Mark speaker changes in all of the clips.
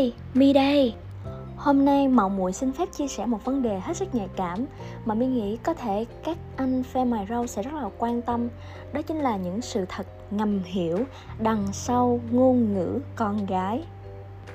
Speaker 1: ơi, Mi đây. Hôm nay Mậu muội xin phép chia sẻ một vấn đề hết sức nhạy cảm mà Mi nghĩ có thể các anh phe mài rau sẽ rất là quan tâm Đó chính là những sự thật ngầm hiểu đằng sau ngôn ngữ con gái.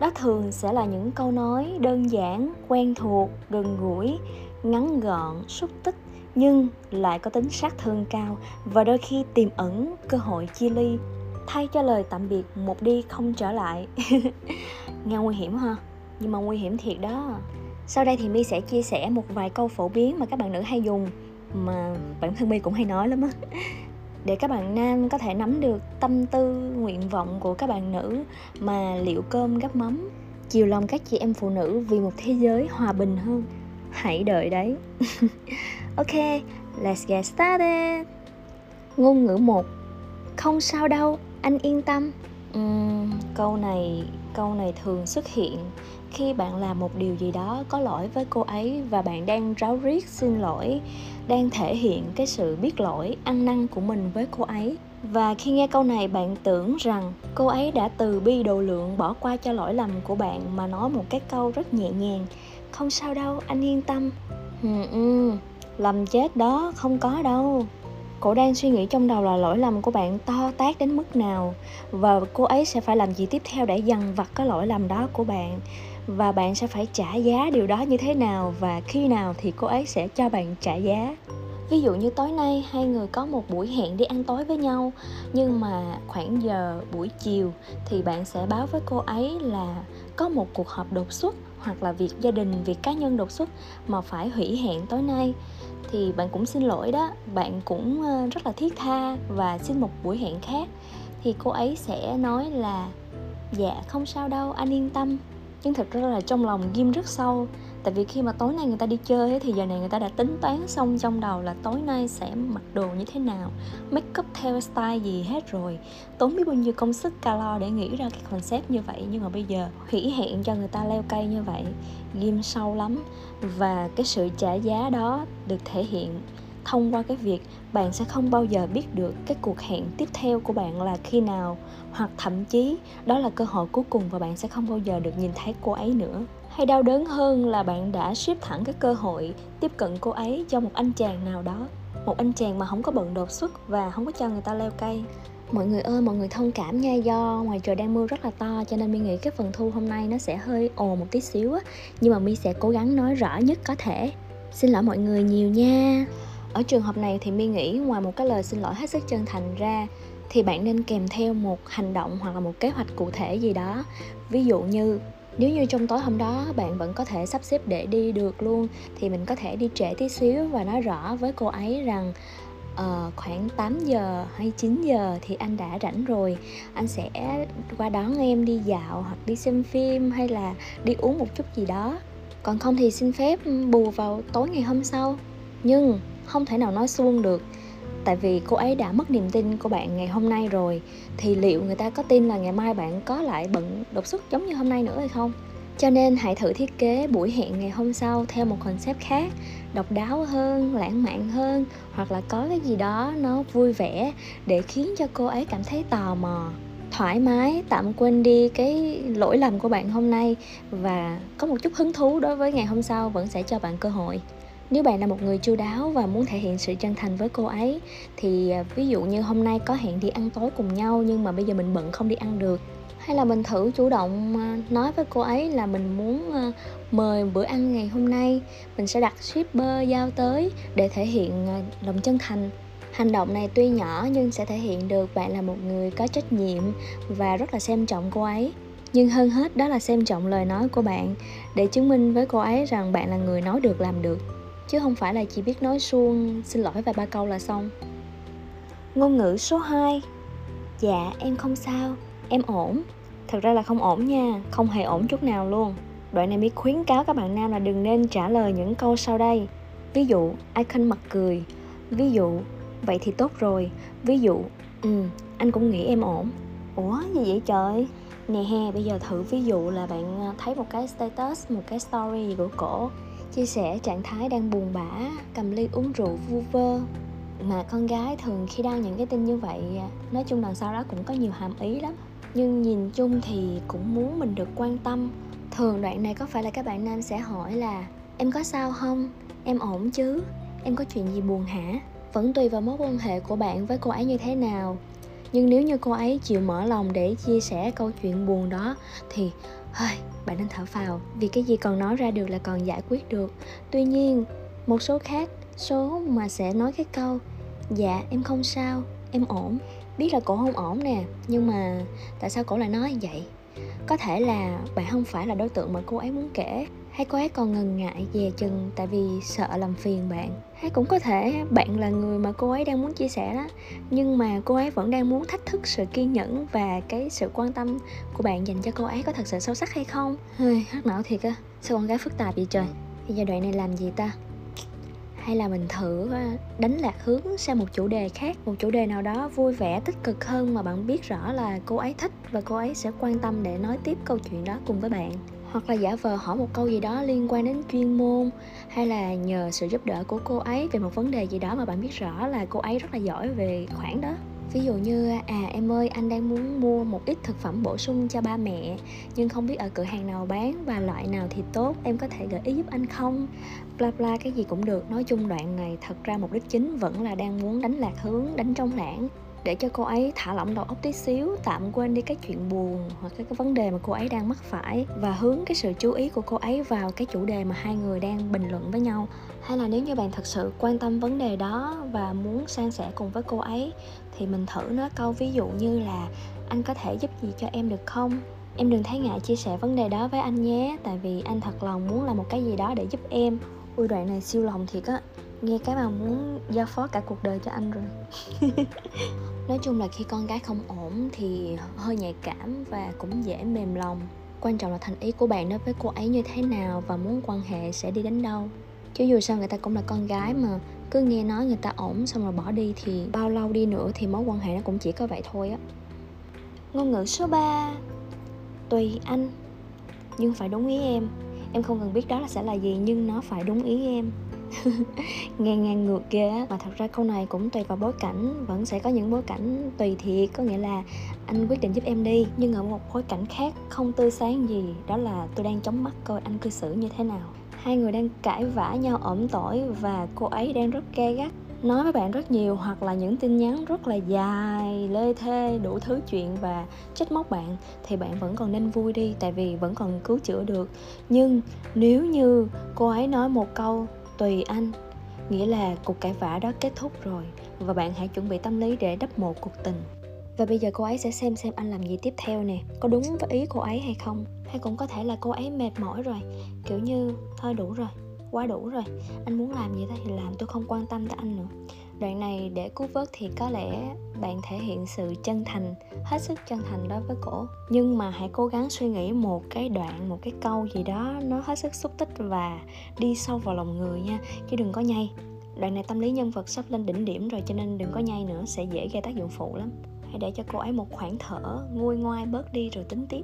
Speaker 1: Đó thường sẽ là những câu nói đơn giản, quen thuộc, gần gũi, ngắn gọn, xúc tích nhưng lại có tính sát thương cao và đôi khi tiềm ẩn cơ hội chia ly thay cho lời tạm biệt một đi không trở lại. nghe nguy hiểm ha? Nhưng mà nguy hiểm thiệt đó. Sau đây thì mi sẽ chia sẻ một vài câu phổ biến mà các bạn nữ hay dùng, mà bản thân mi cũng hay nói lắm á. Để các bạn nam có thể nắm được tâm tư, nguyện vọng của các bạn nữ mà liệu cơm gắp mắm, chiều lòng các chị em phụ nữ vì một thế giới hòa bình hơn, hãy đợi đấy. Ok, let's get started. Ngôn ngữ một, không sao đâu, anh yên tâm uhm, câu này câu này thường xuất hiện khi bạn làm một điều gì đó có lỗi với cô ấy và bạn đang ráo riết xin lỗi đang thể hiện cái sự biết lỗi ăn năn của mình với cô ấy. Và khi nghe câu này bạn tưởng rằng cô ấy đã từ bi độ lượng bỏ qua cho lỗi lầm của bạn mà nói một cái câu rất nhẹ nhàng không sao đâu anh yên tâm. Ừ, ừ, lầm chết đó không có đâu. Cô đang suy nghĩ trong đầu là lỗi lầm của bạn to tát đến mức nào, và cô ấy sẽ phải làm gì tiếp theo để dằn vặt cái lỗi lầm đó của bạn? Và bạn sẽ phải trả giá điều đó như thế nào? Và khi nào thì cô ấy sẽ cho bạn trả giá? Ví dụ như tối nay hai người có một buổi hẹn đi ăn tối với nhau, nhưng mà khoảng giờ buổi chiều thì bạn sẽ báo với cô ấy là có một cuộc họp đột xuất hoặc là việc gia đình, việc cá nhân đột xuất mà phải hủy hẹn tối nay thì bạn cũng xin lỗi đó. Bạn cũng ờ, rất là thiết tha và xin một buổi hẹn khác. Thì cô ấy sẽ nói là dạ không sao đâu, anh yên tâm. Nhưng thật ra là trong lòng ghim rất sâu tại vì khi mà tối nay người ta đi chơi ấy, thì giờ này người ta đã tính toán xong trong đầu là tối nay sẽ mặc đồ như thế nào make up theo style gì hết rồi. Tốn biết bao nhiêu công sức calo để nghĩ ra cái concept như vậy nhưng mà bây giờ hủy hẹn cho người ta leo cây như vậy ghim sâu lắm. Và cái sự trả giá đó được thể hiện thông qua cái việc bạn sẽ không bao giờ biết được cái cuộc hẹn tiếp theo của bạn là khi nào hoặc thậm chí đó là cơ hội cuối cùng và bạn sẽ không bao giờ được nhìn thấy cô ấy nữa hay đau đớn hơn là bạn đã ship thẳng cái cơ hội tiếp cận cô ấy cho một anh chàng nào đó. Một anh chàng mà không có bận đột xuất và không có cho người ta leo cây. Mọi người ơi mọi người thông cảm nha. Do ngoài trời đang mưa rất là to cho nên mi nghĩ cái phần thu hôm nay nó sẽ hơi ồn một tí xíu á. Nhưng mà mi sẽ cố gắng nói rõ nhất có thể. Xin lỗi mọi người nhiều nha. Ở trường hợp này thì mi nghĩ ngoài một cái lời xin lỗi hết sức chân thành ra thì bạn nên kèm theo một hành động hoặc là một kế hoạch cụ thể gì đó. Ví dụ như nếu như trong tối hôm đó bạn vẫn có thể sắp xếp để đi được luôn thì mình có thể đi trễ tí xíu và nói rõ với cô ấy rằng uh, khoảng 8 giờ hay 9 giờ thì anh đã rảnh rồi. Anh sẽ qua đón em đi dạo hoặc đi xem phim hay là đi uống một chút gì đó. Còn không thì xin phép ừ, bù vào tối ngày hôm sau. Nhưng không thể nào nói suông được tại vì cô ấy đã mất niềm tin của bạn ngày hôm nay rồi. Thì liệu người ta có tin là ngày mai bạn có lại bận đột xuất giống như hôm nay nữa hay không? Cho nên hãy thử thiết kế buổi hẹn ngày hôm sau theo một concept khác, độc đáo hơn, lãng mạn hơn, hoặc là có cái gì đó nó vui vẻ để khiến cho cô ấy cảm thấy tò mò. Thoải mái, tạm quên đi cái lỗi lầm của bạn hôm nay và có một chút hứng thú đối với ngày hôm sau vẫn sẽ cho bạn cơ hội nếu bạn là một người chu đáo và muốn thể hiện sự chân thành với cô ấy, thì à, ví dụ như hôm nay có hẹn đi ăn tối cùng nhau nhưng mà bây giờ mình bận không đi ăn được, hay là mình thử chủ động à, nói với cô ấy là mình muốn à, mời bữa ăn ngày hôm nay, mình sẽ đặt shipper giao tới để thể hiện lòng chân thành. Hành động này tuy nhỏ nhưng sẽ thể hiện được bạn là một người có trách nhiệm và rất là xem trọng cô ấy. Nhưng hơn hết đó là xem trọng lời nói của bạn để chứng minh với cô ấy rằng bạn là người nói được, làm được chứ không phải là chỉ biết nói suông, xin lỗi vài ba câu là xong. Ngôn ngữ số 2 dạ em không sao. Em ổn. Thật ra là không ổn nha. Không hề ổn chút nào luôn. Đoạn này biết khuyến cáo các bạn nam là đừng nên trả lời những câu sau đây. Ví dụ icon mặt cười? Ví dụ, vậy thì tốt rồi. Ví dụ ừ anh cũng nghĩ em ổn. Ủa, gì vậy trời? Nè he, bây giờ thử ví dụ là bạn à, thấy một cái status, một cái story gì của cổ chia sẻ trạng thái đang buồn bã, cầm ly uống rượu vu vơ. Mà con gái thường khi đăng những cái tin như vậy, nói chung đằng sau đó cũng có nhiều hàm ý lắm. Nhưng nhìn chung thì cũng muốn mình được quan tâm. Thường đoạn này có phải là các bạn nam sẽ hỏi là, em có sao không? Em ổn chứ? Em có chuyện gì buồn hả? Vẫn tùy vào mối quan hệ của bạn với cô ấy như thế nào. Nhưng nếu như cô ấy chịu mở lòng để chia sẻ câu chuyện buồn đó, thì hơi bạn nên thở phào vì cái gì còn nói ra được là còn giải quyết được. Tuy nhiên, một số khác, số mà sẽ nói cái câu dạ em không sao, em ổn. Biết là cổ không ổn nè, nhưng mà tại sao cổ lại nói vậy? Có thể là bạn không phải là đối tượng mà cô ấy muốn kể, hay cô ấy còn ngần ngại dè chừng tại vì sợ làm phiền bạn hay cũng có thể bạn là người mà cô ấy đang muốn chia sẻ đó. Nhưng mà cô ấy vẫn đang muốn thách thức sự kiên nhẫn và cái sự quan tâm của bạn dành cho cô ấy có thật sự sâu sắc hay không? Hơi hắc não thiệt á. Sao con gái phức tạp vậy trời? Thì giai đoạn này làm gì ta? Hay là mình thử ờ, đánh lạc hướng sang một chủ đề khác, một chủ đề nào đó vui vẻ, tích cực hơn mà bạn biết rõ là cô ấy thích và cô ấy sẽ quan tâm để nói tiếp câu chuyện đó cùng với bạn hoặc là giả vờ hỏi một câu gì đó liên quan đến chuyên môn, hay là nhờ sự giúp đỡ của cô ấy về một vấn đề gì đó mà bạn biết rõ là cô ấy rất là giỏi về khoản đó. Ví dụ như à em ơi, anh đang muốn mua một ít thực phẩm bổ sung cho ba mẹ, nhưng không biết ở cửa hàng nào bán và loại nào thì tốt, em có thể gợi ý giúp anh không? Bla bla, cái gì cũng được. Nói chung đoạn này thật ra mục đích chính vẫn là đang muốn đánh lạc hướng, đánh trong lãng để cho cô ấy thả lỏng đầu óc tí xíu tạm quên đi cái chuyện buồn hoặc cái, cái vấn đề mà cô ấy đang mắc phải và hướng cái sự chú ý của cô ấy vào cái chủ đề mà hai người đang bình luận với nhau. Hay là nếu như bạn thật sự quan tâm vấn đề đó và muốn san sẻ cùng với cô ấy thì mình thử nói câu ví dụ như là anh có thể giúp gì cho em được không? Em đừng thấy ngại chia sẻ vấn đề đó với anh nhé tại vì anh thật lòng muốn làm một cái gì đó để giúp em. Ui đoạn này siêu lòng thiệt á nghe cái mà muốn giao phó cả cuộc đời cho anh rồi. Nói chung là khi con gái không ổn thì hơi nhạy cảm và cũng dễ mềm lòng. Quan trọng là thành ý của bạn đối với cô ấy như thế nào và muốn quan hệ sẽ đi đến đâu. Chứ dù sao người ta cũng là con gái mà cứ nghe nói người ta ổn xong rồi bỏ đi thì bao lâu đi nữa thì mối quan hệ nó cũng chỉ có vậy thôi á. Ngôn ngữ số 3 tùy anh. Nhưng phải đúng ý em. Em không cần biết đó là sẽ là gì nhưng nó phải đúng ý em nghe ngang ngược ghê á mà thật ra câu này cũng tùy vào bối cảnh, vẫn sẽ có những bối cảnh tùy thiệt, có nghĩa là anh quyết định giúp em đi, nhưng ở một bối cảnh khác không tươi sáng gì, đó là tôi đang chống mắt coi anh cư xử như thế nào. Hai người đang cãi vã nhau ẩm tỏi và cô ấy đang rất gay gắt. Nói với bạn rất nhiều hoặc là những tin nhắn rất là dài, lê thê, đủ thứ chuyện và trách móc bạn, thì bạn vẫn còn nên vui đi, tại vì vẫn còn cứu chữa được. Nhưng nếu như cô ấy nói một câu tùy anh. Nghĩa là cuộc cãi vã đó kết thúc rồi, và bạn hãy chuẩn bị tâm lý để đắp một cuộc tình. Và bây giờ cô ấy sẽ xem xem anh làm gì tiếp theo nè. Có đúng với ý cô ấy hay không? Hay cũng có thể là cô ấy mệt mỏi rồi, kiểu như thôi đủ rồi, quá đủ rồi. Anh muốn làm gì thì làm, tôi không quan tâm tới anh nữa đoạn này để cứu vớt thì có lẽ bạn thể hiện sự chân thành, hết sức chân thành đối với cổ. Nhưng mà hãy cố gắng suy nghĩ một cái đoạn, một cái câu gì đó nó hết sức xúc tích và đi sâu vào lòng người nha, chứ đừng có nhây. Đoạn này tâm lý nhân vật sắp lên đỉnh điểm rồi, cho nên đừng có nhây nữa, sẽ dễ gây tác dụng phụ lắm. Hãy để cho cô ấy một khoảng thở, nguôi ngoai bớt đi rồi tính tiếp.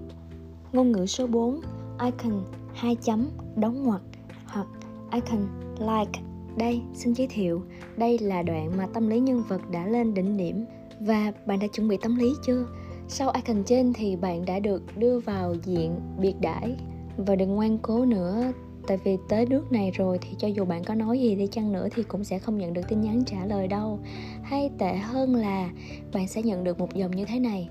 Speaker 1: Ngôn ngữ số 4 icon hai chấm, đóng ngoặc, hoặc icon like đây, xin giới thiệu. Đây là đoạn mà tâm lý nhân vật đã lên đỉnh điểm. Và bạn đã chuẩn bị tâm lý chưa? Sau icon trên thì bạn đã được đưa vào diện biệt đãi. Và đừng ngoan cố nữa, tại vì tới nước này rồi thì cho dù bạn có nói gì đi chăng nữa thì cũng sẽ không nhận được tin nhắn trả lời đâu. Hay tệ hơn là bạn sẽ nhận được một dòng như thế này.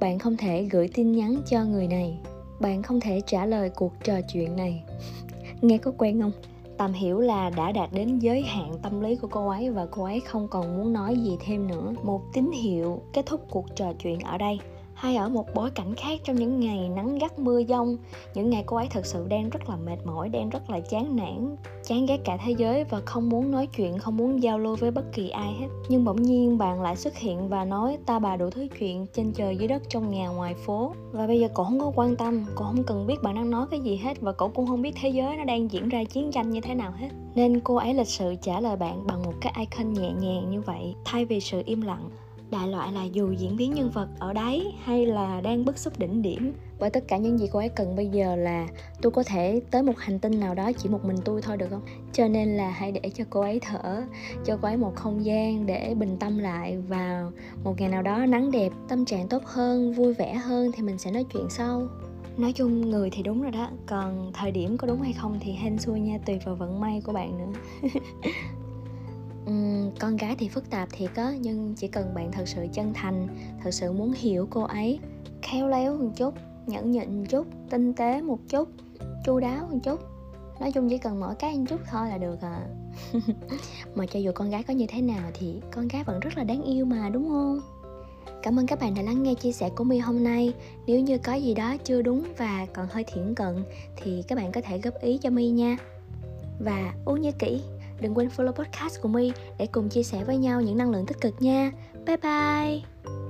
Speaker 1: Bạn không thể gửi tin nhắn cho người này. Bạn không thể trả lời cuộc trò chuyện này. Nghe có quen không? Tạm hiểu là đã đạt đến giới hạn tâm lý của cô ấy và cô ấy không còn muốn nói gì thêm nữa. Một tín hiệu kết thúc cuộc trò chuyện ở đây hay ở một bối cảnh khác trong những ngày nắng gắt mưa dông những ngày cô ấy thật sự đang rất là mệt mỏi, đang rất là chán nản, chán ghét cả thế giới và không muốn nói chuyện, không muốn giao lưu với bất kỳ ai hết. Nhưng bỗng nhiên bạn lại xuất hiện và nói, ta bà đủ thứ chuyện trên trời dưới đất trong nhà ngoài phố. Và bây giờ cổ không có quan tâm cổ không cần biết bạn đang nói cái gì hết và cổ cũng không biết thế giới nó đang diễn ra chiến tranh như thế nào hết. Nên cô ấy lịch sự trả lời bạn bằng một cái icon nhẹ nhàng như vậy, thay vì sự im lặng đại loại là dù diễn biến nhân vật ở đấy hay là đang bức xúc đỉnh điểm. Bởi tất cả những gì cô ấy cần bây giờ là tôi có thể tới một hành tinh nào đó chỉ một mình tôi thôi được không? Cho nên là hãy để cho cô ấy thở cho cô ấy một không gian để bình tâm lại vào một ngày nào đó nắng đẹp tâm trạng tốt hơn vui vẻ hơn thì mình sẽ nói chuyện sau. Nói chung người thì đúng rồi đó còn thời điểm có đúng hay không thì hên xui nha tùy vào vận may của bạn nữa uhm, con gái thì phức tạp thiệt á nhưng chỉ cần bạn thật sự chân thành thật sự muốn hiểu cô ấy khéo léo một chút nhẫn nhịn một chút tinh tế một chút chu đáo một chút nói chung chỉ cần mỗi cái một chút thôi là được à mà cho dù con gái có như thế nào thì con gái vẫn rất là đáng yêu mà đúng không Cảm ơn các bạn đã lắng nghe chia sẻ của My hôm nay. Nếu như có gì đó chưa đúng và còn hơi thiển cận thì các bạn có thể góp ý cho My nha. Và uống nhớ kỹ, đừng quên follow podcast của My để cùng chia sẻ với nhau những năng lượng tích cực nha. Bye bye!